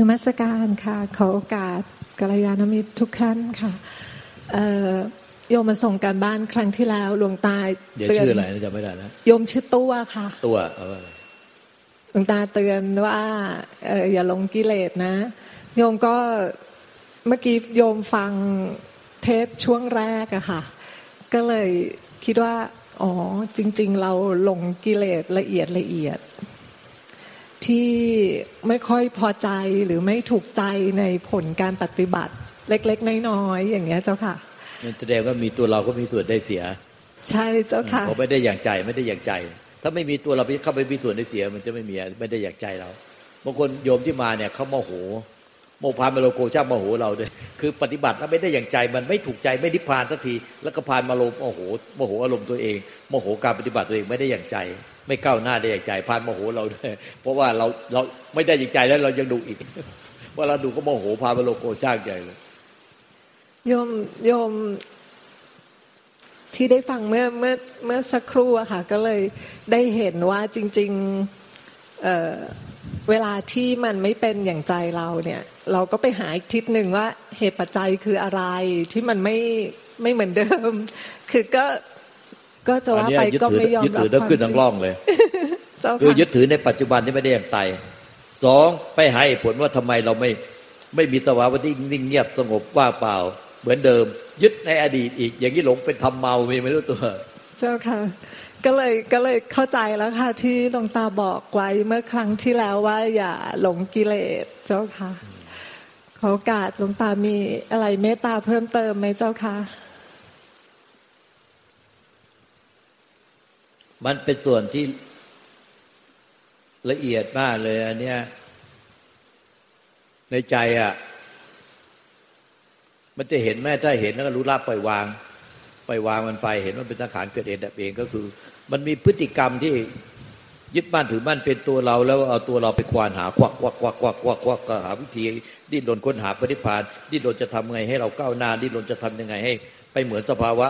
นมัสการค่ะ ขอโอกาสกัลยาณมิตรทุกท่านค่ะโยมมาส่งการบ้านครั้งที่แล้วหลวงตาเดี๋ยวชื่ออะไรนะจำไม่ได้นะโยมชื่อตัวค่ะ ตัวหลวงตาเตือนว่าอย่าลงกิเลสนะ โยมก็เมื่อกี้โยมฟังเทศช่วงแรกอะค่ะ ก็เลยคิดว่า อ๋อจริง ๆ เราลงกิเลสละเอียดละเอียด ที่ไม่ค่อยพอใจหรือไม่ถูกใจในผลการปฏิบัติ เล็ก ๆ น้อยๆอย่างเงี้ยเจ้าค่ะนั่นแสดงว่ามีตัวเราก็มีส่วนได้เสีย ใช่เจ้าค่ะเพราะไม่ได้อย่างใจไม่ได้อย่างใจ ถ้าไม่มีตัวเราเข้าไปมีส่วนได้เสีย มันจะไม่มีไม่ได้อย่างใจเราบางคนโยมที่มาเนี่ยเขาโมโห โมโหพาลมาโกรธามาโมโหเราด้วยคือปฏิบัติแล้วไม่ได้อย่างใจมันไม่ถูกใจไม่นิพพานสักทีแล้วก็พานมาโลโมโหโมโหอารมณ์ตัวเองโมโหการปฏิบัติตัวเองไม่ได้อย่างใจ ไม่ก้าวหน้าได้อย่างใจพานโมโหเราด้วยเพราะว่าเราเราไม่ได้อย่างใจแล้วเรายังดูอีกว่าเราดูก็โมโหพานมาโลโกชาใจเลยโยมโยมที่ได้ฟังเมื่อเมื่อเมื่อสักครู่อะค่ะก็เลยได้เห็นว่าจริงๆเเวลาที่มันไม่เป็นอย่างใจเราเนี่ย เราก็ไปหาอีกทิศหนึ่งว่าเหตุปัจจัยคืออะไรที่มันไม่ไม่เหมือนเดิม คือก็ ก็จะว่าไปก็ไม่ยอมรับยึดถือแล้วขึ้นทั้งร่องเลยคือยึดถือในปัจจุบันที่ไม่ได้อย่างใจสองไปหาเหตุผลว่าทำไมเราไม่ไม่มีสภาวะที่นิ่งเงียบสงบว่างเปล่า เหมือนเดิม ยึดในอดีตอีก อย่างนี้หลงเป็นทำเมาไม่รู้ตัว เจ้าค่ะ ก็เลยก็เลยเข้าใจแล้วค่ะ ที่หลวงตาบอกไว้เมื่อครั้งที่แล้วว่าอย่าหลงกิเลสเจ้าค่ะขอโอกาสหลวงตามีอะไรเมตตาเพิ่มเติมไหมเจ้าค่ะ มันเป็นส่วนที่ละเอียดมากเลย อันเนี้ย ในใจอะ มันจะเห็นแม่ถ้าเห็นแล้วก็รู้รับปล่อยวาง ปล่อยวางมันไป เห็นว่าเป็นสังขารเกิดเองดับเองก็คือ มันมีพฤติกรรมที่ยึดมั่นถือมั่นเป็นตัวเรา แล้วเอาตัวเราไปควานหาควักควักควักควักควักควักหาวิธีดิ้นรนค้นหาปฏิภาณดิ้นรนจะทำไงให้เราก้าวหน้าดิ้นรนจะทำยังไงให้ ไปเหมือนสภาวะ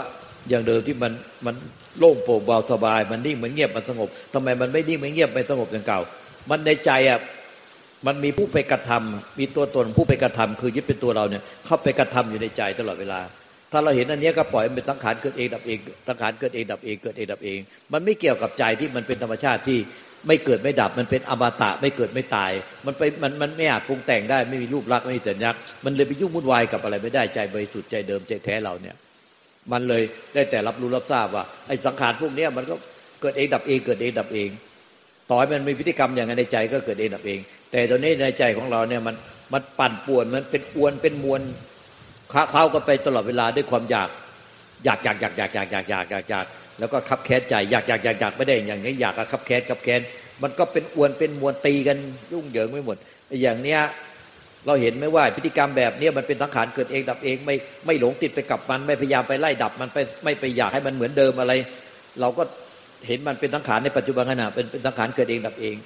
อย่างเดิมที่มันมันโล่งโปร่งเบาสบาย มันนิ่งมันเงียบมันสงบทำไมมันไม่นิ่งไม่เงียบไม่สงบอย่างเก่า มันในใจอะมันมีผู้ไปกระทำมีตัวตนผู้ไปกระทำคือยึดเป็นตัวเราเนี่ยเข้าไปกระทำอยู่ในใจตลอดเวลา ถ้าเราเห็นอันนี้ก็ปล่อยมันเป็นสังขารเกิดเองดับเองสังขารเกิดเองดับเองเกิดเองดับเอง มันไม่เกี่ยวกับใจที่มันเป็นธรรมชาติที่ไม่เกิดไม่ดับมันเป็นอมตะไม่เกิดไม่ตาย มันไปมันมันไม่อาจปรุงแต่งได้ไม่มีรูปลักษณ์ไม่มีสัญลักษณ์มันเลยไปยุ่งวุ่นวายกับอะไรไม่ได้ใจบริสุทธิ์ใจเดิมใจแท้เราเนี่ย มันเลยได้แต่รับรู้รับทราบว่าไอ้สังขารพวกนี้มันก็เกิดเองดับเอง เกิดเองดับเอง ต่อให้มันมีพฤติกรรมอย่างนั้นในใจก็เกิดเองดับเอง แต่ตอนนี้ในใจของเราเนี่ยมันมันปั่นป่วนมันเป็นอวนเป็นมวลค้าเข้ากันไปตลอดเวลาด้วยความอยากอยากอยากอยากอยากอยากอยากอยากอยากอยากแล้วก็ขับแค้นใจอยากอยากอยากอยากไม่ได้อย่างนี้อยากขับแค้นขับแค้นมันก็เป็นอวนเป็นมวลตีกันยุ่งเหยิงไม่หมด อย่างเนี้ย เราเห็นไม่ว่าพฤติกรรมแบบนี้มันเป็นสังขารเกิดเองดับเอง ไม่ไม่หลงติดไปกับมัน ไม่พยายามไปไล่ดับมันไปไม่ไปอยากให้มันเหมือนเดิมอะไร เราก็เห็นมันเป็นสังขารในปัจจุบันขณะเป็นเป็นสังขารเกิดเองดับเอง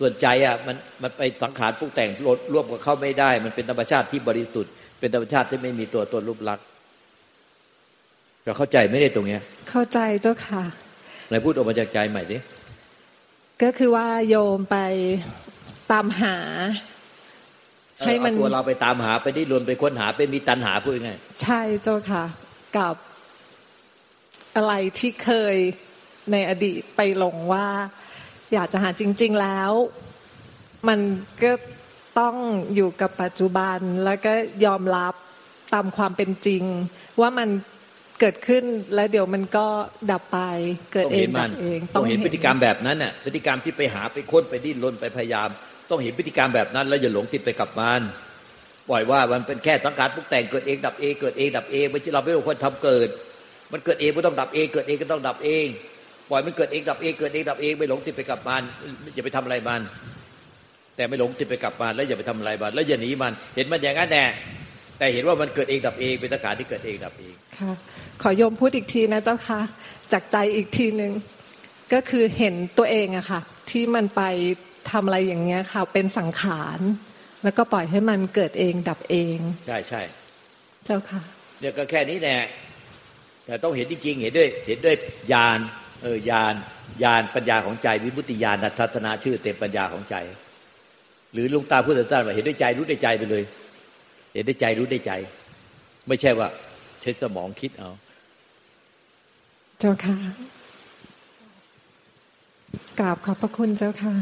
ส่วนใจอะมันมันไปสังขารปรุงแต่งร่วมกับเขาไม่ได้ มันเป็นธรรมชาติที่บริสุทธิ์ เป็นธรรมชาติที่ไม่มีตัวตนรูปลักษณ์เราเข้าใจไม่ได้ตรงเนี้ย เข้าใจเจ้าค่ะไหนพูดออกมาจากใจใหม่สิก็คือว่าโยมไปตามหา ให้มันตัวเราไปตามหาไปดิ้นรนไปค้นหาไปมีตันหาพูดง่ายใช่เจ้าค่ะ กับอะไรที่เคยในอดีตไปลงว่า อยากจะหาจริง ๆแล้ว มันก็ต้องอยู่กับปัจจุบันแล้วก็ยอมรับตามความเป็นจริง ว่ามันเกิดขึ้นแล้วเดี๋ยวมันก็ดับไปเกิดเองดับเอง ต้องเห็นพฤติกรรมแบบนั้นน่ะพฤติกรรมที่ไปหาไปค้นไปดิ้นรนไปพยายาม ต้องเห็นพฤติกรรมแบบนั้นแล้วอย่าหลงติดไปกับมันปล่อยว่ามันเป็นแค่สังขารพุกแต่งเกิดเองดับเองเกิดเองดับเองไม่ใช่เราไม่รู้คนทำเกิด มันเกิดเองก็ต้องดับเองเกิดเองก็ต้องดับเอง ปล่อยมันเกิดเองดับเองเกิดเองดับเองไม่หลงติดไปกับมันอย่าไปทำอะไรมัน แต่ไม่หลงติดไปกับมันแล้วอย่าไปทำอะไรมันแล้วอย่าหนีมัน เห็นมันอย่างนั้นแน่แต่เห็นว่ามันเกิดเองดับเองเป็นสังขารที่เกิดเองดับเองค่ะขอโยมพูดอีกทีนะเจ้าค่ะจากใจอีกทีหนึ่งก็คือเห็นตัวเองอะค่ะที่มันไป ทำอะไรอย่างเงี้ยค่ะ เป็นสังขาร แล้วก็ปล่อยให้มันเกิดเองดับเอง ใช่ใช่เจ้าค่ะเนี่ยก็แค่นี้แน่แต่ต้องเห็นจริงๆเห็นด้วย เห็นด้วยญาณเออญาณญาณปัญญาของใจวิมุตติญาณทัศนะชื่อเต็มปัญญาของใจ หรือลุงตาพูดสั้นๆว่าเห็นด้วยใจรู้ด้วยใจไปเลย เห็นด้วยใจรู้ด้วยใจ ไม่ใช่ว่าใช้สมองคิดเอา เจ้าค่ะกราบขอบพระคุณเจ้าค่ะ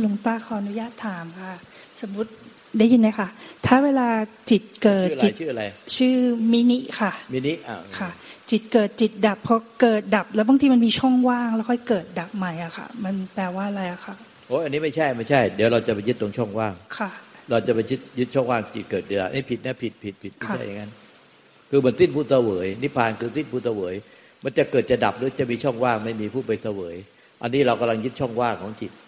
หลวงตาขออนุญาตถามค่ะ สมมติได้ยินไหมคะถ้าเวลาจิตเกิดชื่ออะไรจิตชื่ออะไรชื่อมินิค่ะ มินิอ่าค่ะ จิตเกิดจิตดับพอเกิดดับ แล้วบางทีมันมีช่องว่างแล้วค่อยเกิดดับใหม่อะค่ะ มันแปลว่าอะไรอะค่ะโอ้ยอันนี้ไม่ใช่ไม่ใช่ เดี๋ยวเราจะไปยึดตรงช่องว่างค่ะ เราจะไปยึดยึดช่องว่างจิตเกิดเดียวนี่ผิดนะผิดผิดผิดไม่ค่ะใช่อย่างนั้นคือเหมือนสิ้นผู้เสวยนิพพานคือสิ้นผู้เสวย มันจะเกิดจะดับหรือจะมีช่องว่างไม่มีผู้ไปเสวย อันนี้เรากำลังยึดช่องว่างของจิตค่ะ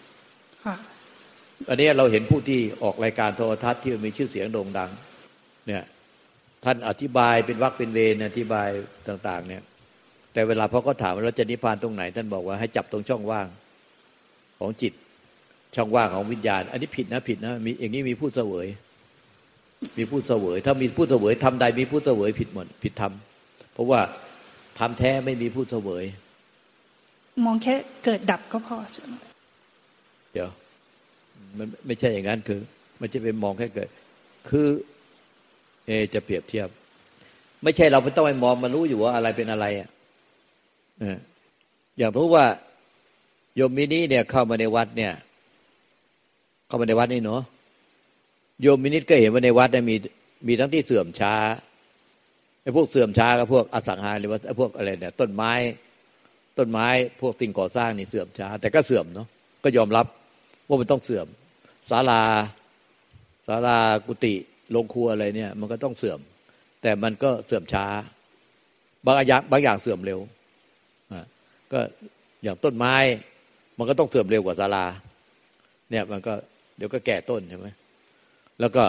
อันนี้เราเห็นผู้ที่ออกรายการโทรทัศน์ที่มีชื่อเสียงโด่งดัง เนี่ย ท่านอธิบายเป็นวรรคเป็นเวรอธิบายต่าง ๆ เนี่ย แต่เวลาพอเขาถามว่าเราจะนิพพานตรงไหน ท่านบอกว่าให้จับตรงช่องว่างของจิตช่องว่างของวิญญาณ อันนี้ผิดนะผิดนะมีอย่างนี้มีผู้เสวย มีผู้เสวย ถ้ามีผู้เสวยทำใดมีผู้เสวยผิดหมดผิดธรรมเพราะว่าทำแท้ไม่มีผู้เสวย มองแค่เกิดดับก็พอใช่ไหม เดี๋ยว มันไม่ใช่อย่างนั้นคือ มันจะไปมองแค่เกิด คือเอจะเปรียบเทียบ ไม่ใช่เราไม่ต้องไปมองมารู้อยู่ว่าอะไรเป็นอะไรอะอย่างพราะว่าโยมมินิเนี่ยเข้ามาในวัดเนี่ย เข้ามาในวัดนี่เนาะโยมมินิก็เห็นว่าในวัดเนี่ยมีมีทั้งที่เสื่อมช้าไอ้พวกเสื่อมช้ากับพวกอสังหาหรือว่าไอ้พวกอะไรเนี่ย ต้นไม้ ต้นไม้พวกสิ่งก่อสร้างนี่เสื่อมช้า แต่ก็เสื่อมเนาะก็ยอมรับ ว่ามันต้องเสื่อมศาลาศาลากุฏิโรงครัวอะไรเนี่ย มันก็ต้องเสื่อม แต่มันก็เสื่อมช้า บางอย่างบางอย่างเสื่อมเร็วก็อย่างต้นไม้ มันก็ต้องเสื่อมเร็วกว่าศาลา เนี่ยมันก็เดี๋ยวก็แก่ต้นใช่ไหมแล้วก็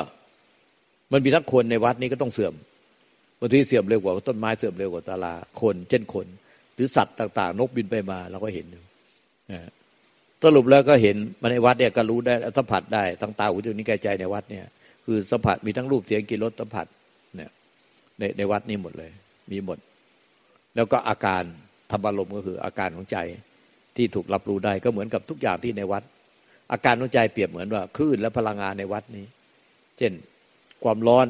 มันมีทั้งคนในวัดนี้ก็ต้องเสื่อมบางทีเสื่อมเร็วกว่าต้นไม้เสื่อมเร็วกว่าศาลาคน เช่นคน หรือสัตว์ต่าง ๆ นกบินไปมาเราก็เห็นอยู่อ่า สรุปแล้วก็เห็นมาในวัดเนี่ยก็รู้ได้สัมผัสได้ทั้งตาหูจมูกนิ้วกายใจในวัดเนี่ย คือสัมผัสมีทั้งรูปเสียงกลิ่นรสสัมผัสเนี่ยในในวัดนี่หมดเลย มีหมด แล้วก็อาการธรรมารมณ์ก็คืออาการของใจที่ถูกรับรู้ได้ก็เหมือนกับทุกอย่างที่ในวัด อาการของใจเปรียบเหมือนว่าคลื่นและพลังงานในวัดนี้ เช่นความร้อน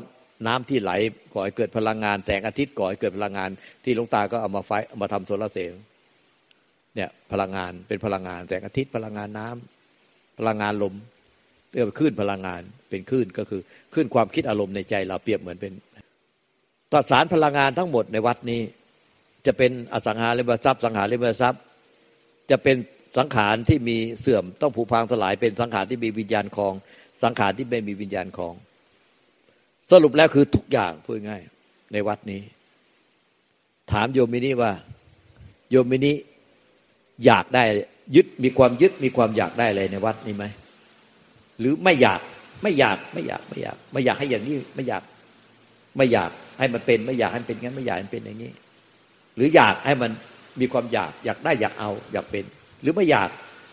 น้ำที่ไหลก่อให้เกิดพลังงานแสงอาทิตย์ก่อให้เกิดพลังงานที่หลวงตาก็เอามาไฟมาทำโซลาร์เซลล์ เนี่ยพลังงานเป็นพลังงานแสงอาทิตย์พลังงานน้ำพลังงานลมเรียกว่าคลื่นพลังงานเป็นคลื่นก็คือคลื่นความคิดอารมณ์ในใจเราเปรียบเหมือนเป็นตัดสารพลังงานทั้งหมดในวัดนี้ จะเป็นอสังหาริมทรัพย์ สังหาริมทรัพย์ จะเป็นสังขารที่มีเสื่อมต้องผุพังสลาย เป็นสังขารที่มีวิญญาณคลอง สังขารที่ไม่มีวิญญาณคลอง สรุปแล้วคือทุกอย่างพูดง่ายในวัดนี้ ถามโยมมินิว่า โยมมินิ อยากได้ยึดมีความยึดมีความอยากได้อะไรในวัดนี้ไหมหรือไม่อยากไม่อยากไม่อยากไม่อยาก ไม่อยากให้อย่างนี้ไม่อยากไม่อยากให้มันเป็น ไม่อยากให้มันเป็นงั้นไม่อยากให้มันเป็นอย่างนี้ หรืออยากให้มันมีความอยากอยากได้อยากเอาอยากเป็น หรือไม่อยาก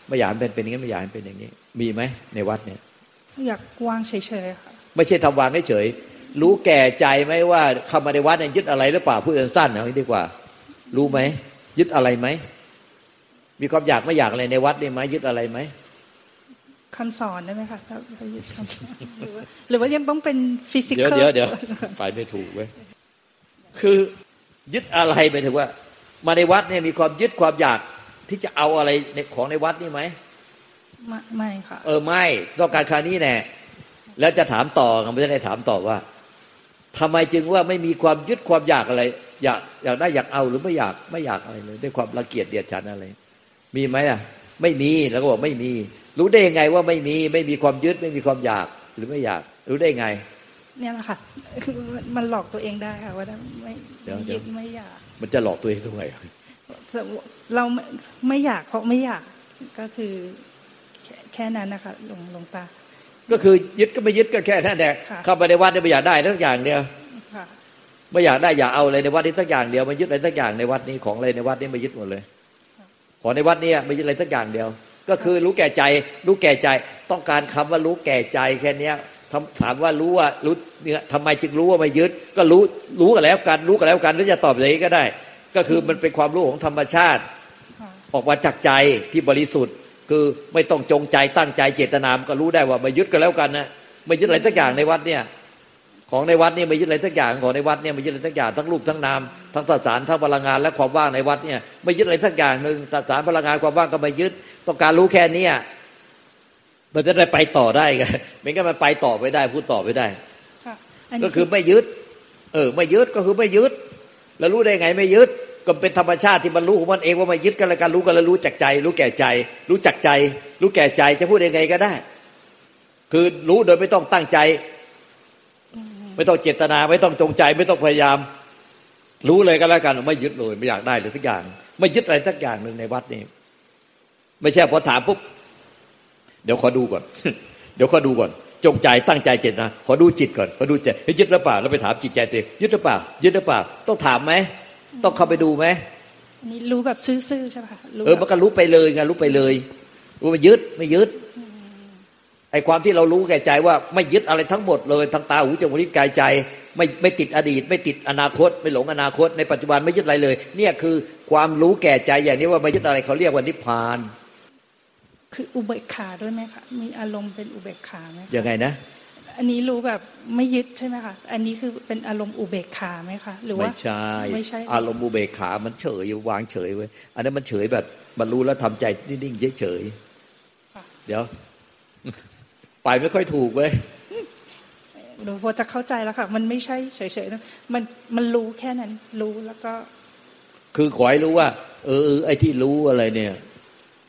ไม่อยากให้มันเป็นเป็นอย่างนี้ไม่อยากให้มันเป็นอย่างนี้ มีไหมในวัดเนี่ย อยากวางเฉยๆค่ะไม่ใช่ทำวางเฉยๆรู้แก่ใจไหมว่าเข้ามาในวัดเนี่ยยึดอะไรหรือเปล่าพูดสั้นๆเอางี้ดีกว่า รู้ไหมยึดอะไรไหม มีความอยากไม่อยากอะไรในวัดนี่ไหมยึดอะไรไหมคำสอนได้ไหมคะถ้าถ้ายึดคำสอนหรือว่าหรือว่ายังต้องเป็นฟิสิกเดี๋ยวอลเดี๋ยวเดี๋ยวไปไม่ถูกเว้ยคือยึดอะไรไปถึงว่า มาในวัดเนี่ยมีความยึดความอยากที่จะเอาอะไรในของในวัดนี่ไหมไม่ไม่ค่ะ เออไม่ต้องการคานี้แน่แล้วจะถามต่อกันไม่ได้ถามต่อว่าทำไมจึงว่าไม่มีความยึดความอยากอะไร อยากอยากได้อยากเอาหรือไม่อยากไม่อยากอะไรเลยด้วยความรังเกียจเดียดฉันอะไร มีไหมอะ ไม่มีแล้วก็บอกไม่มี รู้ได้ยังไงว่าไม่มีไม่มีความยึดไม่มีความอยากหรือไม่อยาก รู้ได้ไง เนี่ยแหละค่ะมันหลอกตัวเองได้ค่ะว่าไม่เดี๋ยวไม่เดี๋ยึยวดไม่อยาก มันจะหลอกตัวเองตรงไหนเราไม่ไม่อยากเพราะไม่อยากก็คือแค่แค่นั้นนะคะหลวงหลวงตา ก็คือยึดก็ไม่ยึดก็แค่นั้นแหละค่ะเข้าไปในวัดเนี่ยไม่อยากได้สักอย่างเดียวค่ะไม่อยากได้อยากเอาอะไรในวัดนี้สักอย่างเดียวไม่ยึดอะไรสักอย่างในวัดนี้ของอะไรในวัดนี้ไม่ยึดหมดเลย ของในวัดนี้ไม่ยึดอะไรสักอย่างเดียว ก็คือรู้แก่ใจ รู้แก่ใจ ต้องการคำว่ารู้แก่ใจแค่เนี้ยถามถามว่ารู้ว่ารู้เนี่ยทำไมจึงรู้ว่าไม่ยึด ก็รู้รู้กันแล้วกันรู้กันแล้วกันหรือจะตอบอย่างนี้ก็ได้ ก็คือมันเป็นความรู้ของธรรมชาติค่ะออกมาจากใจที่บริสุทธิ์คือคือไม่ต้องจงใจตั้งใจเจตนามก็รู้ได้ว่าไม่ยึดกันแล้วกันนะไม่ยึดอะไรสักอย่างในวัดเนี่ย ของในวัดเนี่ยไม่ยึดอะไรสักอย่างของในวัดเนี่ยไม่ยึดอะไรสักอย่างทั้งรูปทั้งนามทั้งสสารทั้งพลังงานและความว่างในวัดเนี่ยไม่ยึดอะไรสักอย่างหนึ่งสสารพลังงานความว่างก็ไม่ยึด ต้องการรู้แค่นี้มันจะได้ไปต่อได้ไงไม่งั้นมันไปต่อไม่ได้พูดต่อไม่ได้ค่ะก็คือไม่ยึด เออ ไม่ยึดก็คือไม่ยึด แล้วรู้ได้ไงไม่ยึดก็เป็นธรรมชาติที่มันรู้ของมันเองว่าไม่ยึดกันแล้วกันรู้กันแล้วรู้จักใจ รู้แก่ใจ รู้จักใจ รู้แก่ใจจะพูดยังไงก็ได้ คือรู้โดยไม่ต้องตั้งใจ ไม่ต้องเจตนาไม่ต้องจงใจ ไม่ต้องพยายาม รู้เลยก็แล้วกันไม่ยึดเลยไม่อยากได้เลยทุกอย่าง ไม่ยึดอะไรสักอย่างหนึ่งในวัดนี้ไม่ใช่พอถามปุ๊บเดี๋ยวขอดูก่อน เดี๋ยวขอดูก่อน จงใจตั้งใจเจตนาขอดูจิตก่อนขอดูใจยึดหรือเปล่าแล้วไปถามจิตใจตัวเองยึดหรือเปล่า ยึดหรือเปล่า ต้องถามไหมต้องเข้าไปดูไหมอันนี้รู้แบบซื่อๆใช่ไหมคะรู้เออมันก็รู้ไปเลยไงรู้ไปเลยรู้ไม่ยึดไม่ยึด ไอ้ความที่เรารู้แก่ใจว่าไม่ยึดอะไรทั้งหมดเลยทางตาหูจมูกลิ้นกายใจ ไม่ไม่ติดอดีต ไม่ติดอนาคต ไม่หลงอนาคต ในปัจจุบันไม่ยึดอะไรเลย เนี่ยคือความรู้แก่ใจอย่างนี้ว่าไม่ยึดอะไรเขาเรียกว่านิพพาน คืออุเบกขาด้วยไหมคะมีอารมณ์เป็นอุเบกขาไหมคะยังไงนะอันนี้รู้แบบไม่ยึดใช่ไหมคะอันนี้คือเป็นอารมณ์อุเบกขาไหมคะหรือว่าไม่ใช่ไม่ใช่ อารมณ์อุเบกขามันเฉยวางเฉยไว้ยอันนั้นมันเฉยแบบบรรลุแล้วทำใจนิ่งๆเฉยค่ะๆเดี๋ยว ไปไม่ค่อยถูกเว้ยหนูพอจะเข้าใจแล้วค่ะ มันไม่ใช่เฉยๆนะมันมันรู้แค่นั้น รู้แล้วก็ คือขอให้รู้ว่าเออเออไอ้ที่รู้อะไรเนี่ย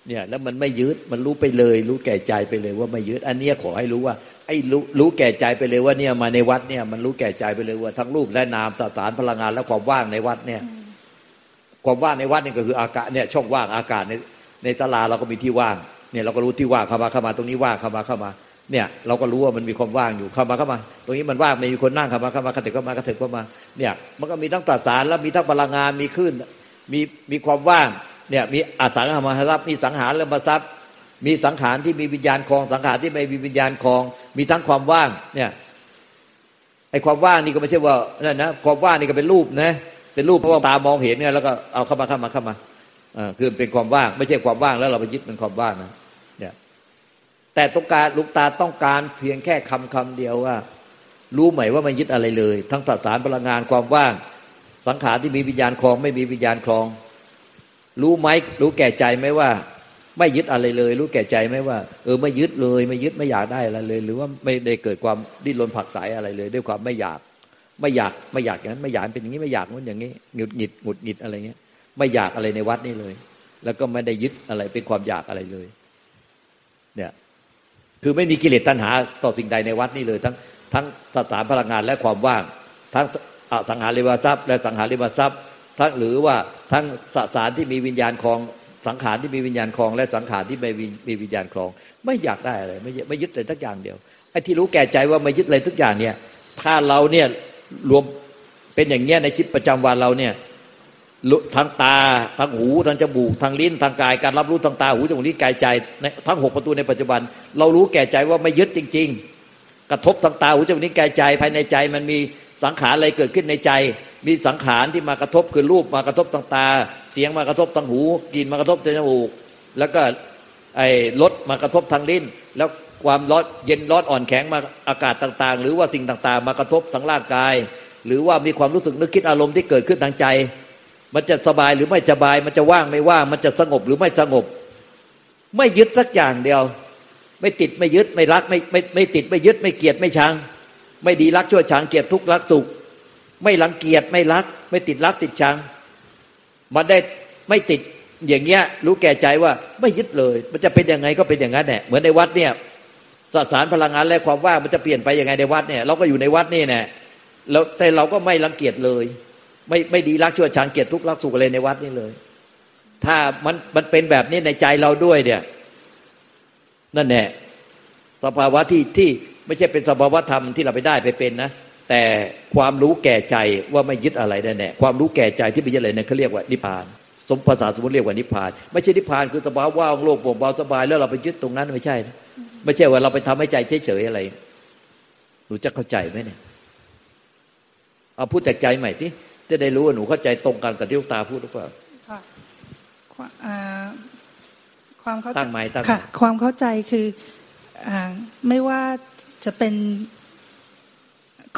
เนี่ย แล้วมันไม่ยึดมันรู้ไปเลย รู้แก่ใจไปเลยว่าไม่ยึดอันเนี้ยขอให้รู้ว่า ไอ้รู้รู้แก่ใจไปเลยว่าเนี่ยมาในวัดเนี่ย มันรู้แก่ใจไปเลยว่าทั้งรูปและนามสสารพลังงานและความว่างในวัดเนี่ย ความว่างในวัดนี่ก็คืออากาศเนี่ยช่องว่างอากาศในในตลาเราก็มีที่ว่างเนี่ยเราก็รู้ที่ว่างเข้ามาเข้ามาตรงนี้ว่างเข้ามาเข้ามา เนี่ยเราก็รู้ว่ามันมีความว่างอยู่เข้ามาเข้ามา ตรงนี้มันว่างไม่มีคนนั่งเข้ามาเข้ามากระเถิบเข้ามากระเถิบเข้ามาเนี่ยมันก็มีทั้งตสารแล้วมีทั้งพลังงานมีคลื่นมีมีความว่างเนี่ยมีอสังหาริมทรัพย์มีสังหารและมทรัพย์ มีสังขารที่มีวิญญาณคลอง สังขารที่ไม่มีวิญญาณคลอง มีทั้งความว่างเนี่ยไอ้ความว่างนี่ก็ไม่ใช่ว่านั่นนะความว่างนี่ก็เป็นรูปนะเป็นรูปเพราะว่าตามองเห็นไงแล้วก็เอาเข้ามาเข้ามาเข้ามาอ่าคือเป็นความว่าง ไม่ใช่ความว่างแล้วเราไปยึดเป็นความว่างนะ แต่ต้องการลูกตาต้องการเพียงแค่คำคำเดียวว่า รู้ไหมว่ามันยึดอะไรเลย ทั้งสสารพลังงานความว่าง สังขารที่มีวิญญาณคลอง ไม่มีวิญญาณคลอง รู้ไหมรู้แก่ใจไหมว่า ไม่ยึดอะไรเลย รู้แก่ใจไหมว่า เออไม่ยึดเลย ไม่ยึดไม่อยากได้อะไรเลย หรือว่าไม่ได้เกิดความดิ้นรนผักสายอะไรเลย ด้วยความไม่อยากไม่อยากไม่อยากอย่างนั้นไม่อยากเป็นอย่างนี้ไม่อยากมันอย่างนี้หงุดหงิดหงุดหงิดอะไรเงี้ย ไม่อยากอะไรในวัดนี่เลย แล้วก็ไม่ได้ยึดอะไรเป็นความอยากอะไรเลย เนี่ย คือไม่มีกิเลสตัณหาต่อสิ่งใดในวัดนี่เลยทั้งทั้งสสารพลังงานและความว่าง ทั้งสังหาริมทรัพย์ และสังหาริมทรัพย์ ทั้งหรือว่าทั้งสสารที่มีวิญญาณคลองสังขารที่มีวิญญาณคลอง และสังขารที่ไม่มีวิญญาณคลอง ไม่อยากได้อะไรไม่ไม่ยึดเลยทักอย่างเดียวไอ้ที่รู้แก่ใจว่าไม่ยึดอะไรทุกอย่างเนี่ยถ้าเราเนี่ยรวมเป็นอย่างเงี้ยในชีวิตประจำวันเราเนี่ย ทางตาทางหูทางจมูกทางลิ้นทางกายการรับรู้ทางตาหูจมูกลิ้นกายใจในทั้งหกประตูในปัจจุบัน เรารู้แก่ใจว่าไม่ยึดจริง ๆ กระทบทางตาหูจมูกลิ้นกายใจภายในใจมันมีสังขารอะไรเกิดขึ้นในใจ มีสังขารที่มากระทบคือรูปมากระทบทางตา เสียงมากระทบทางหูกลิ่นมากระทบทางจมูกแล้วก็ไอ้รสมากระทบทางลิ้น แล้วความร้อนเย็นร้อนอ่อนแข็งมาอากาศต่างๆ หรือว่าสิ่งต่างๆ มากระทบทางร่างกาย หรือว่ามีความรู้สึกนึกคิดอารมณ์ที่เกิดขึ้นทางใจ มันจะสบายหรือไม่สบาย มันจะว่างไม่ว่าง มันจะสงบหรือไม่สงบ ไม่ยึดสักอย่างเดียว ไม่ติดไม่ยึดไม่รักไม่ไม่ไม่ติดไม่ยึดไม่เกลียดไม่ชัง ไม่ดีรักชั่วชังเกลียดทุกข์รักสุข ไม่รังเกียจไม่รัก ไม่ติดรักติดชัง มันได้ไม่ติดอย่างเงี้ย รู้แก่ใจว่าไม่ยึดเลย มันจะเป็นยังไงก็เป็นอย่างนั้นแหละเหมือนในวัดเนี่ยสสารพลังงานและความว่างมันจะเปลี่ยนไปยังไงในวัดเนี่ย เราก็อยู่ในวัดนี่แน่แล้วแต่เราก็ไม่รังเกียจเลย ไม่ไม่ดีรักชั่วชังเกียรติทุกข์รักสุขอะไรในวัดนี่เลย ถ้ามันมันเป็นแบบนี้ในใจเราด้วยเนี่ย นั่นแน่สภาวะที่ที่ไม่ใช่เป็นสภาวะธรรมที่เราไปได้ไปเป็นนะแต่ความรู้แก่ใจว่าไม่ยึดอะไรแน่แน่ความรู้แก่ใจที่ไม่ยึดอะไรนั่นเขาเรียกว่านิพพาน สมภาษาสมมติเรียกว่านิพพาน ไม่ใช่นิพพานคือสภาวะว่างโลกโปร่งเบาสบายแล้วเราไปยึดตรงนั้นไม่ใช่นะไม่ใช่ว่าเราไปทำให้ใจเฉยๆอะไรหนูจะเข้าใจไหมเนี่ยเอาพูดจากใจใหม่ที่ จะได้รู้ว่าหนูเข้าใจตรงกันกับที่ลูกตาพูดหรือเปล่าค่ะอ่าความเข้าใจตั้งไม้ตั้งค่ะ ความเข้าใจคืออ่าไม่ว่าจะเป็น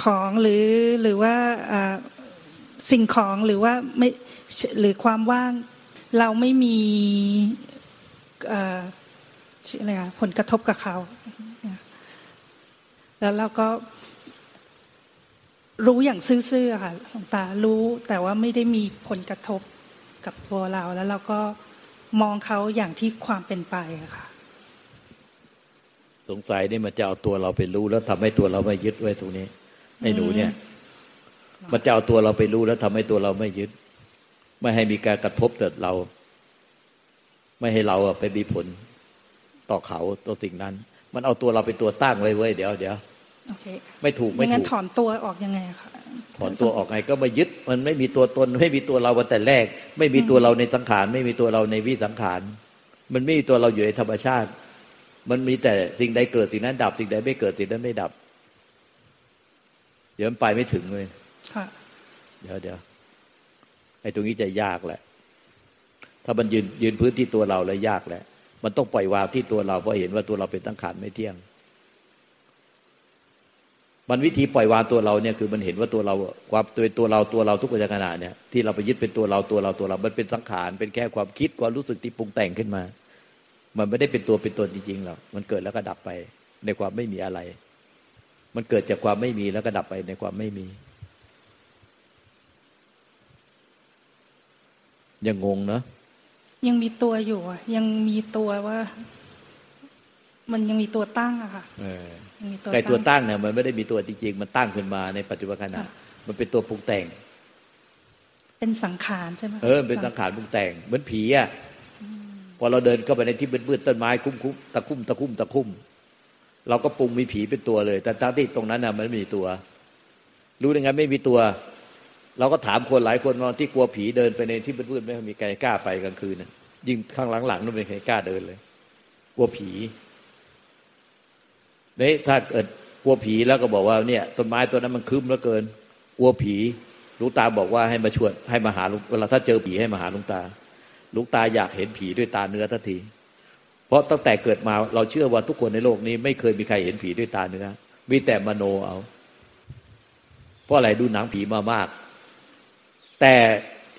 ของหรือหรือว่าอ่าสิ่งของหรือว่าไม่หรือความว่างเราไม่มีเอ่อชื่ออะไรอะผลกระทบกับเขา แล้วเราก็ รู้อย่างซื่อๆอะค่ะหลวงตารู้แต่ว่าไม่ได้มีผลกระทบกับตัวเรา แล้วเราก็มองเขาอย่างที่ความเป็นไปอะค่ะ สงสัยนี่มันจะเอาตัวเราไปรู้ แล้วทำให้ตัวเราไม่ยึดไว้ตรงนี้ไอ้หนูเนี่ย มันจะเอาตัวเราไปรู้แล้วทำให้ตัวเราไม่ยึด ไม่ให้มีการกระทบต่อเรา ไม่ให้เราอะไปมีผลต่อเขาต่อสิ่งนั้น มันเอาตัวเราเป็นตัวตั้งไว้เว้ยเดี๋ยวเดี๋ยว โอเคไม่ถูกอไม่ย่างนั้ถูนกถอนตัวออกยังไงอะคะถอนตัวออกไงก็ไม่ยึดมันไม่มีตัวตนไม่มีตัวเราแต่แรก ไม่มีตัวเราในสังขาร ไม่มีตัวเราในวิสังขาร มันไม่มีตัวเราอยู่ในธรรมชาติ มันมีแต่สิ่งใดเกิดสิ่งนั้นดับ สิ่งใดไม่เกิดสิ่งนั้นไม่ดับ เดี๋ยวมันไปไม่ถึงเลยค่ะเดี๋ยวเดี๋ยวไอ้ตรงนี้จะยากแหละ ถ้ามันยืนยืนพื้นที่ตัวเราแล้วยากแหละ มันต้องปล่อยวางที่ตัวเราเพราะเห็นว่าตัวเราเป็นตั้งขานไม่เที่ยง มันวิธีปล่อยวางตัวเราเนี่ยคือมันเห็นว่าตัวเราความตัวตัวเราตัวเราทุกขณะเนี่ยที่เราไปยึดเป็นตัวเราตัวเราตัวเรา มันเป็นสังขารเป็นแค่ความคิดความรู้สึกที่ปรุงแต่งขึ้นมา มันไม่ได้เป็นตัวเป็นตนจริงๆหรอกมันเกิดแล้วก็ดับไปในความไม่มีอะไร มันเกิดจากความไม่มีแล้วก็ดับไปในความไม่มียังงงเนอะยังมีตัวอยู่อะยังมีตัวว่า มันยังมีตัวตั้งอะค่ะเออยังมีตัว ไก่ตัวตั้งเนี่ยมันไม่ได้มีตัวจริงๆ มันตั้งขึ้นมาในปัจจุบันขณะค่ะมันเป็นตัวปรุงแต่ง เป็นสังขารใช่ไหมคะเออเป็นสังขารปรุงแต่ง เหมือนผีอะพอเราเดินเข้าไปในที่มืดๆต้นไม้คุ้มคุ้มตะคุ่มตะคุ่มตะคุ่มเราก็ปรุงมีผีเป็นตัวเลย แต่ทั้งที่ตรงนั้นน่ะมันไม่มีตัว รู้ได้ไงไม่มีตัว เราก็ถามคนหลายคนว่าที่กลัวผีเดินไปในที่มืดๆไม่มีใครกล้าไปกลางคืนน่ะยิ่งข้างหลังๆนู่นไม่มีใครกล้าเดินเลย กลัวผี นี่ถ้าเกิดกลัวผีแล้วก็บอกว่าเนี่ยต้นไม้ต้นนั้นมันคึมเหลือเกิน กลัวผีลุงตาบอกว่าให้มาชวนให้มาหาเวลาถ้าเจอผีให้มาหาลุงตาลุงตาอยากเห็นผีด้วยตาเนื้อทันที เพราะตั้งแต่เกิดมาเราเชื่อว่าทุกคนในโลกนี้ ไม่เคยมีใครเห็นผีด้วยตาเนื้อมีแต่มโนเอา เพราะอะไรดูหนังผีมามาก แต่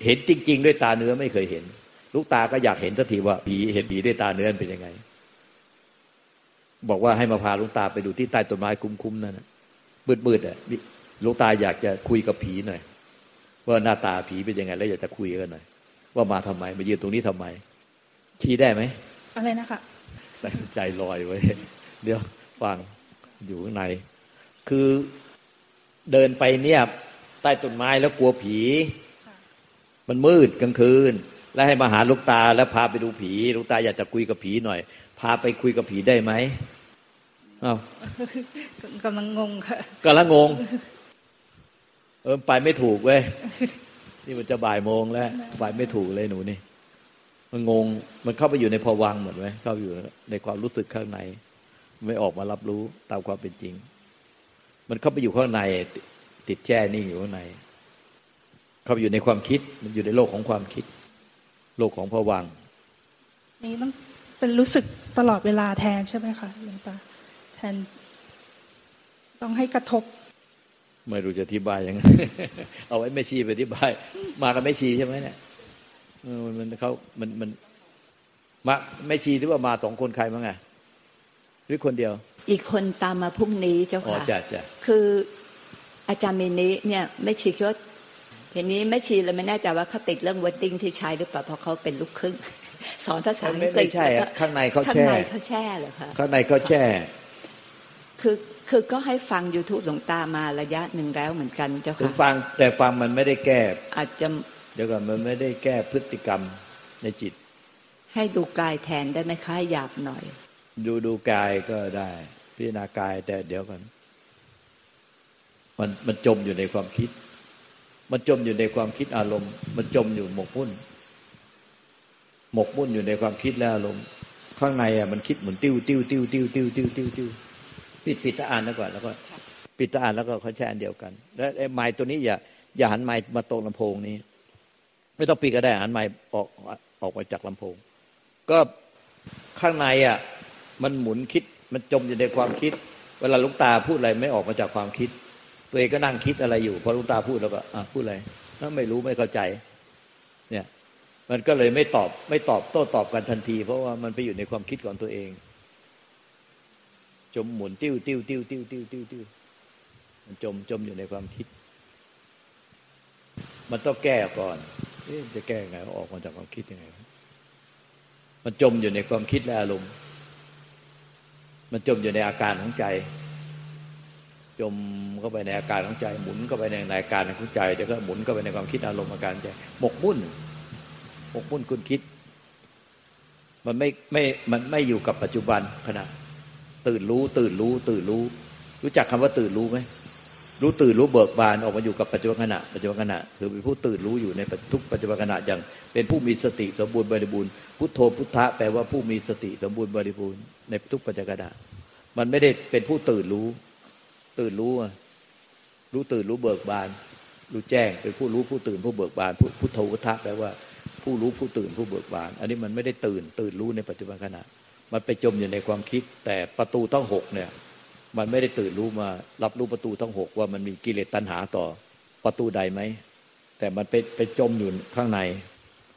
เห็นจริง ๆ ด้วยตาเนื้อไม่เคยเห็น ลูกตาก็อยากเห็นทันทีว่าผีเห็นผีด้วยตาเนื้อเป็นยังไง บอกว่าให้มาพาลุงตาไปดูที่ใต้ต้นไม้คุ้มๆนั่นนะมืดๆอะลุงตาอยากจะคุยกับผีหน่อยว่าหน้าตาผีเป็นยังไง แล้วอยากจะคุยกันหน่อยว่ามาทำไมมายืนตรงนี้ทำไม ชี้ได้ไหมอะไรนะคะใส่ใจลอยไว้ เดี๋ยวฟังอยู่ข้างใน คือเดินไปเนี่ยใต้ต้นไม้แล้วกลัวผี มันมืดกลางคืน แล้วให้มาหาลูกตาแล้วพาไปดูผีลูกตาอยากจะคุยกับผีหน่อย พาไปคุยกับผีได้ไหมอ้าวกำลังงงค่ะก็ละงง เออไปไม่ถูกเว้ยนี่มันจะบ่ายโมงแล้วไปไม่ถูกเลยหนูนี่ มันงง มันเข้าไปอยู่ในภวังค์หมดไหมเข้าไปอยู่ในความรู้สึกข้างใน ไม่ออกมารับรู้ตามความเป็นจริง มันเข้าไปอยู่ข้างใน ติดแช่นิ่งอยู่ข้างใน เข้าไปอยู่ในความคิด มันอยู่ในโลกของความคิด โลกของภวังค์นี่ต้อง เป็นรู้สึกตลอดเวลาแทนใช่ไหมคะหลวงตาแทนต้องให้กระทบ ไม่รู้จะอธิบายยังไงเอาไว้ไม่ชี้ไปอธิบาย มากันไม่ชี้ใช่ไหมเนี่ยเออมันมันเขามันมันมาไม่ชี้หรือว่ามาสองคนใครมั้งไงหรือคนเดียว อีกคนตามมาพรุ่งนี้เจ้าอ๋อค่ะจ้ะจ้ะคืออาจารย์เมนิเนี่ยไม่ชีก็ทีนี้ไม่ชีเลยไม่แน่ใจว่าเขาติดเรื่องวอดดิ้งที่ใช้หรือเปล่าเพราะเขาเป็นลูกครึ่ง สอนภาษาอังไม่กฤไม่ษใช่อะข้างในเขาข้างแช่ในเขาแช่เหรอคะข้างในเขาแช่ คือคือก็ให้ฟัง YouTube หลวงตามาระยะหนึ่งแล้วเหมือนกันเจ้าถึงค่ะฟังแต่ฟังมันไม่ได้แก้ อาจจะเดี๋ยวก่อนมันไม่ได้แก้พฤติกรรมในจิต ให้ดูกายแทนได้ไหมคะให้หยาบหน่อย ดูดูกายก็ได้ พิจารณากายแต่เดี๋ยวก่อนมันมันจมอยู่ในความคิด มันจมอยู่ในความคิดอารมณ์ มันจมอยู่หมกมุ่น หมกมุ่นอยู่ในความคิดและอารมณ์ข้างในอะมันคิดเหมือนติ้วติ้วติ้วติ้วติ้วติ้วติ้วติ้วปิดปิดตาอ่านแล้วก่อนแล้วก็ปิดตาอ่านแล้วก็เขาแช่อันเดียวกัน แล้วไอ้ไม้ตัวนี้อย่าอย่าหันไม้มาตรงลำโพงนี้ ไม่ต้องปิดก็ได้หันไม้ออกออกมาจากลำโพง ก็ข้างในอะมันหมุนคิดมันจมอยู่ในความคิด เวลาลุงตาพูดอะไรไม่ออกมาจากความคิด ตัวเองก็นั่งคิดอะไรอยู่พอลุงตาพูดแล้วก็อะพูดอะไรถ้าไม่รู้ไม่เข้าใจ มันก็เลยไม่ตอบไม่ตอบโต้ตอบกันทันที เพราะว่ามันไปอยู่ในความคิดของตัวเอง จมหมุนติ้วติ้วติ้วติ้วติ้วติ้วติ้วมันจมจมอยู่ในความคิด มันต้องแก้ก่อนจะแก้ไงออกมาจากความคิดยังไง มันจมอยู่ในความคิดและอารมณ์ มันจมอยู่ในอาการของใจ จมเข้าไปในอาการของใจ หมุนเข้าไปในอาการของใจแล้วก็หมุนเข้าไปในความคิดอารมณ์อาการใจหมกมุ่น หมกมุ่นคุณคิด มันไม่ไม่มันไม่อยู่กับปัจจุบันขณะตื่นรู้ ตื่นรู้ ตื่นรู้ รู้จักคำว่าตื่นรู้ไหมรู้ตื่นรู้เบิกบานออกมาอยู่กับปัจจุบันขณะปัจจุบันขณะคือเป็นผู้ตื่นรู้อยู่ในทุกปัจจุบันขณะอย่าง เป็นผู้มีสติสมบูรณ์บริบูรณ์พุทโธพุทธะแปลว่าผู้มีสติสมบูรณ์บริบูรณ์ในทุกปัจจุบันขณะมันไม่ได้เป็นผู้ตื่นรู้ ตื่นรู้รู้ตื่นรู้เบิกบาน รู้แจ้งเป็นผู้รู้ผู้ตื่นผู้เบิกบานผู้พุทโธพุทธะแปลว่า ผู้รู้ผู้ตื่นผู้เบิกบาน อันนี้มันไม่ได้ตื่น ตื่นรู้ในปัจจุบันขณะ มันไปจมอยู่ในความคิด แต่ประตูต้องหกเนี่ย มันไม่ได้ตื่นรู้มารับรู้ประตูทั้งหกว่ามันมีกิเลสตัณหาต่อประตูใดไหมแต่มันไปไปจมอยู่ข้างใน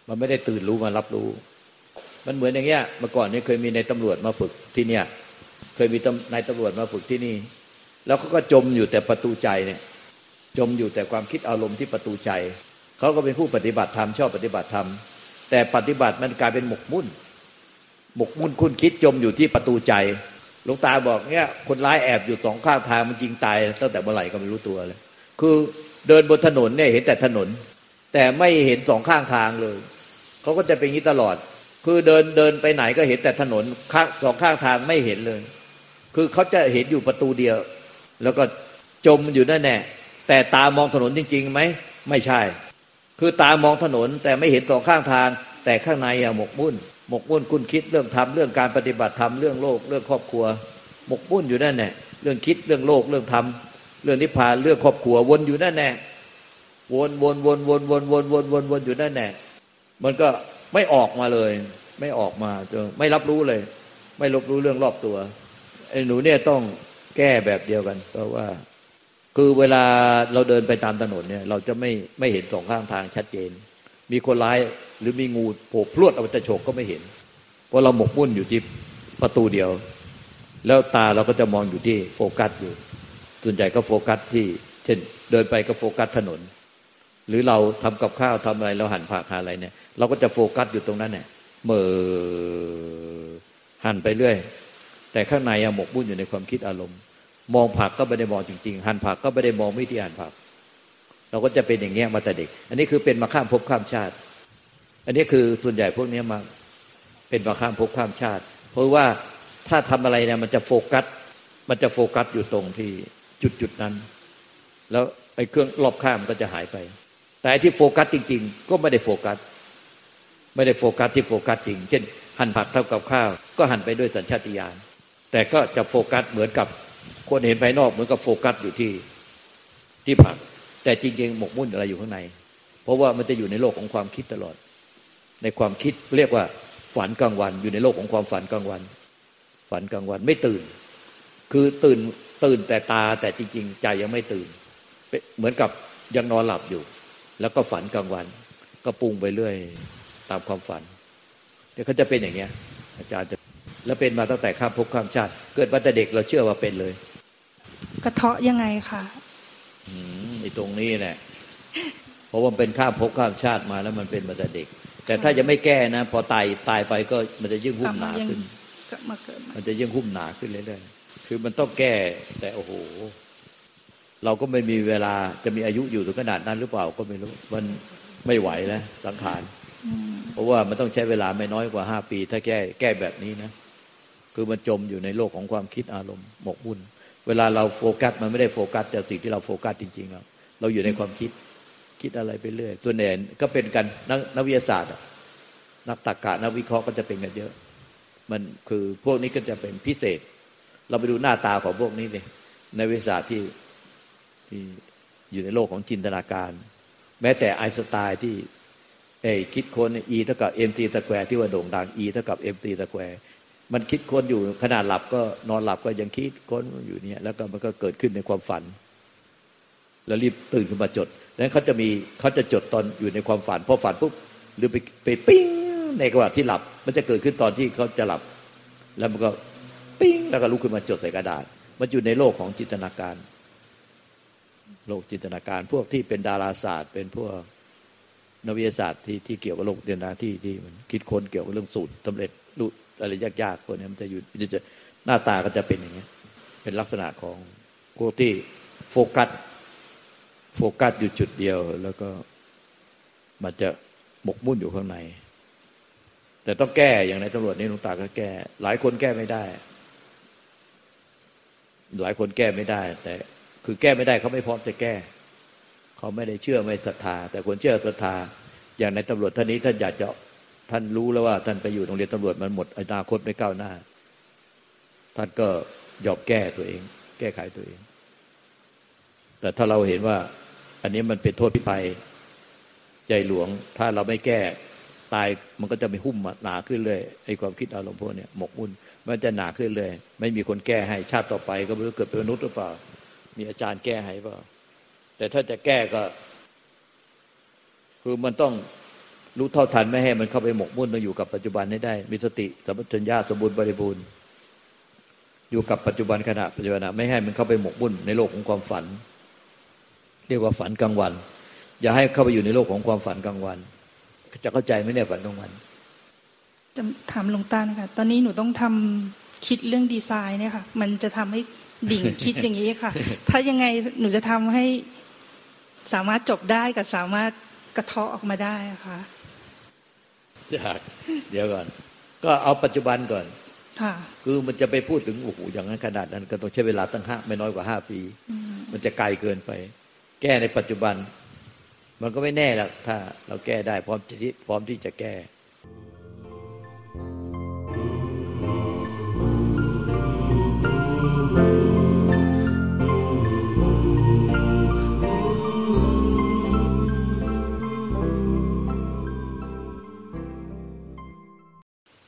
มันไม่ได้ตื่นรู้มารับรู้ มันเหมือนอย่างเงี้ยเมื่อก่อนนี้เคยมีในตำรวจมาฝึกที่เนี่ย เคยมีนายตำรวจมาฝึกที่นี่ แล้วเขาก็จมอยู่แต่ประตูใจเนี่ย จมอยู่แต่ความคิดอารมณ์ที่ประตูใจ เขาก็เป็นผู้ปฏิบัติธรรมชอบปฏิบัติธรรมแต่ปฏิบัติมันกลายเป็นหมกมุ่น หมกมุ่นคุณคิดจมอยู่ที่ประตูใจหลวงตาบอกเนี่ยคนร้ายแอบอยู่สองข้างทางมันจริงตายตั้งแต่เมื่อไหร่ก็ไม่รู้ตัวเลย คือเดินบนถนนเนี่ยเห็นแต่ถนน แต่ไม่เห็นสองข้างทางเลยเขาก็จะเป็นอย่างนี้ตลอด คือเดินเดินไปไหนก็เห็นแต่ถนนข้างสองข้างทางไม่เห็นเลย คือเขาจะเห็นอยู่ประตูเดียว แล้วก็จมอยู่นั่นแน่แต่ตามองถนนจริงๆไหมไม่ใช่ คือตามองถนนแต่ไม่เห็นสองข้างทาง แต่ข้างในอะหมกมุ่น หมกมุ่นคุณคิดเรื่องทำเรื่องการปฏิบัติธรรมเรื่องโลกเรื่องครอบครัว หมกมุ่นอยู่นั่นแน่เรื่องคิดเรื่องโลกเรื่องธรรมเรื่องนิพพานเรื่องครอบครัววนอยู่นั่นแน่วนวนวนวนวนวนวนวนวนอยู่นั่นแน่มันก็ไม่ออกมาเลย ไม่ออกมาจนไม่รับรู้เลย ไม่รับรู้เรื่องรอบตัวไอ้หนูเนี่ยต้องแก้แบบเดียวกัน เพราะว่า คือเวลาเราเดินไปตามถนนเนี่ย เราจะไม่ไม่เห็นสองข้างทางชัดเจน มีคนร้ายหรือมีงูโผล่พรวดเอาจะฉกก็ไม่เห็น เพราะเราหมกมุ่นอยู่ที่ประตูเดียว แล้วตาเราก็จะมองอยู่ที่โฟกัสอยู่ ส่วนใหญ่ก็โฟกัสที่ เช่น เดินไปก็โฟกัสถนน หรือเราทำกับข้าวทำอะไรเราหั่นผักหาอะไรเนี่ย เราก็จะโฟกัสอยู่ตรงนั้นเนี่ยเมื่อหั่นไปเรื่อย แต่ข้างในหมกมุ่นอยู่ในความคิดอารมณ์ มองผักก็ไม่ได้มองจริง ๆ หั่นผักก็ไม่ได้มองวิธีหั่นผัก เราก็จะเป็นอย่างเงี้ยมาแต่เด็ก อันนี้คือเป็นมาข้ามภพข้ามชาติ อันนี้คือส่วนใหญ่พวกนี้มาเป็นมาข้ามภพข้ามชาติ เพราะว่าถ้าทำอะไรเนี่ยมันจะโฟกัส มันจะโฟกัสอยู่ตรงที่จุดจุดนั้น แล้วไอ้เรื่องรอบข้างก็จะหายไป แต่ที่โฟกัสจริง ๆ ก็ไม่ได้โฟกัส ไม่ได้โฟกัสที่โฟกัสจริง เช่น หั่นผักเท่ากับข้าว ก็หั่นไปด้วยสัญชาตญาณแต่ก็จะโฟกัสเหมือนกับ คนเห็นภายนอกเหมือนกับโฟกัสอยู่ที่ที่ผัก แต่จริงๆหมกมุ่นอะไรอยู่ข้างใน เพราะว่ามันจะอยู่ในโลกของความคิดตลอด ในความคิดเรียกว่าฝันกลางวัน อยู่ในโลกของความฝันกลางวัน ฝันกลางวันไม่ตื่น คือตื่นตื่นแต่ตาแต่จริง ๆ ใจยังไม่ตื่น เหมือนกับยังนอนหลับอยู่ แล้วก็ฝันกลางวัน ก็ปรุงไปเรื่อยตามความฝันเดี๋ยวเขาจะเป็นอย่างเงี้ย อาจารย์จะ แล้วเป็นมาตั้งแต่ข้ามภพข้ามชาติ เกิดมาแต่เด็กเราเชื่อว่าเป็นเลย กระเทาะยังไงคะอืมไอ้ตรงนี้แหละเพราะว่าเป็นข้ามภพข้ามชาติมาแล้วมันเป็นมาแต่เด็ก แต่ถ้าจะไม่แก้นะ พอตายตายไปก็มันจะยิ่งหุ้มหนาขึ้นมันจะยิ่งหุ้มหนาขึ้นเรื่อยๆคือมันต้องแก้ แต่โอ้โห เราก็ไม่มีเวลาจะมีอายุอยู่ถึงขนาดนั้นหรือเปล่าก็ไม่รู้ มันไม่ไหวแล้วสังขารเพราะว่ามันต้องใช้เวลาไม่น้อยกว่าห้าปี ถ้าแก้แก้แบบนี้นะ คือมันจมอยู่ในโลกของความคิดอารมณ์หมกมุ่น เวลาเราโฟกัสมันไม่ได้โฟกัสแต่สิ่งที่เราโฟกัสจริงๆเราเราอยู่ในความคิดคิดอะไรไปเรื่อยส่วนใหญ่ก็เป็นกันนักนักวิทยาศาสตร์นักตรรกะนักวิเคราะห์ก็จะเป็นกันเยอะ มันคือพวกนี้ก็จะเป็นพิเศษ เราไปดูหน้าตาของพวกนี้เลยในวิทยาศาสตร์ที่ที่อยู่ในโลกของจินตนาการ แม้แต่ไอน์สไตน์ที่เอ่อคิดค้น e เท่ากับ mc สแควร์ที่ว่าโด่งดัง e เท่ากับ mc สแควร์ มันคิดค้นอยู่ขนาดหลับก็นอนหลับก็ยังคิดค้นอยู่เนี่ย แล้วก็มันก็เกิดขึ้นในความฝัน แล้วรีบตื่นขึ้นมาจดแล้วเขาจะมีเขาจะจดตอนอยู่ในความฝันพอฝันปุ๊บหรือไปไปปิ้งในขณะที่หลับ มันจะเกิดขึ้นตอนที่เขาจะหลับ แล้วมันก็ปิ้งแล้วก็ลุกขึ้นมาจดใส่กระดาษ มันอยู่ในโลกของจินตนาการ โลกจินตนาการ พวกที่เป็นดาราศาสตร์ เป็นพวกนวิทยาศาสตร์ที่ที่เกี่ยวกับโลกจินตนาที่ที่มันคิดค้นเกี่ยวกับเรื่องสูตรสำเร็จรูป อะไรยากๆพวกนี้มันจะอยู่มันจะหน้าตาก็จะเป็นอย่างเงี้ย เป็นลักษณะของพวกที่โฟกัสโฟกัสอยู่จุดเดียว แล้วก็มันจะหมกมุ่นอยู่ข้างใน แต่ต้องแก้อย่างในตำรวจนี่หลวงตาก็แก้ หลายคนแก้ไม่ได้ หลายคนแก้ไม่ได้ แต่คือแก้ไม่ได้เขาไม่พร้อมจะแก้ เขาไม่ได้เชื่อไม่ศรัทธา แต่คนเชื่อศรัทธาอย่างในตำรวจท่านนี้ท่านอยากจะ ท่านรู้แล้วว่า ท่านไปอยู่โรงเรียนตำรวจมันหมดอนาคตไม่ก้าวหน้า ท่านก็ยอมแก้ตัวเอง แก้ไขตัวเอง แต่ถ้าเราเห็นว่า อันนี้มันเป็นโทษพิภัยใจหลวง ถ้าเราไม่แก้ตายมันก็จะไม่หุ้มหนาขึ้นเลยไอ้ความคิดอารมณ์พวกเนี้ยหมกมุ่นมันจะหนาขึ้นเลย ไม่มีคนแก้ให้ชาติต่อไปก็ไม่รู้เกิดเป็นมนุษย์หรือเปล่า มีอาจารย์แก้ให้เปล่า แต่ถ้าจะแก้ก็ คือมันต้อง รู้เท่าทันไม่ให้มันเข้าไปหมกมุ่นต้องอยู่กับปัจจุบันให้ได้ มีสติสัมปชัญญะสมบูรณ์บริบูรณ์อยู่กับปัจจุบันขณะปัจจุบันไม่ให้มันเข้าไปหมกมุ่นในโลกของความฝัน เรียกว่าฝันกลางวัน อย่าให้เข้าไปอยู่ในโลกของความฝันกลางวัน จะเข้าใจไหมเนี่ยฝันกลางวันจะถามหลวงตานะคะตอนนี้หนูต้องทำคิดเรื่องดีไซน์เนี่ยค่ะ มันจะทำให้ดิ่งคิดอย่างนี้ค่ะ ถ้ายังไงหนูจะทำให้สามารถจบได้กับสามารถกระเทาะออกมาได้อะค่ะ ยาก เดี๋ยวก่อน ก็เอาปัจจุบันก่อนค่ะคือมันจะไปพูดถึงโอ้โหอย่างนั้นขนาดนั้น ก็ต้องใช้เวลาตั้งห้าไม่น้อยกว่าห้าปี มันจะไกลเกินไป แก้ในปัจจุบัน มันก็ไม่แน่หรอกถ้า เราแก้ได้พร้อมที่พร้อมที่จะแก้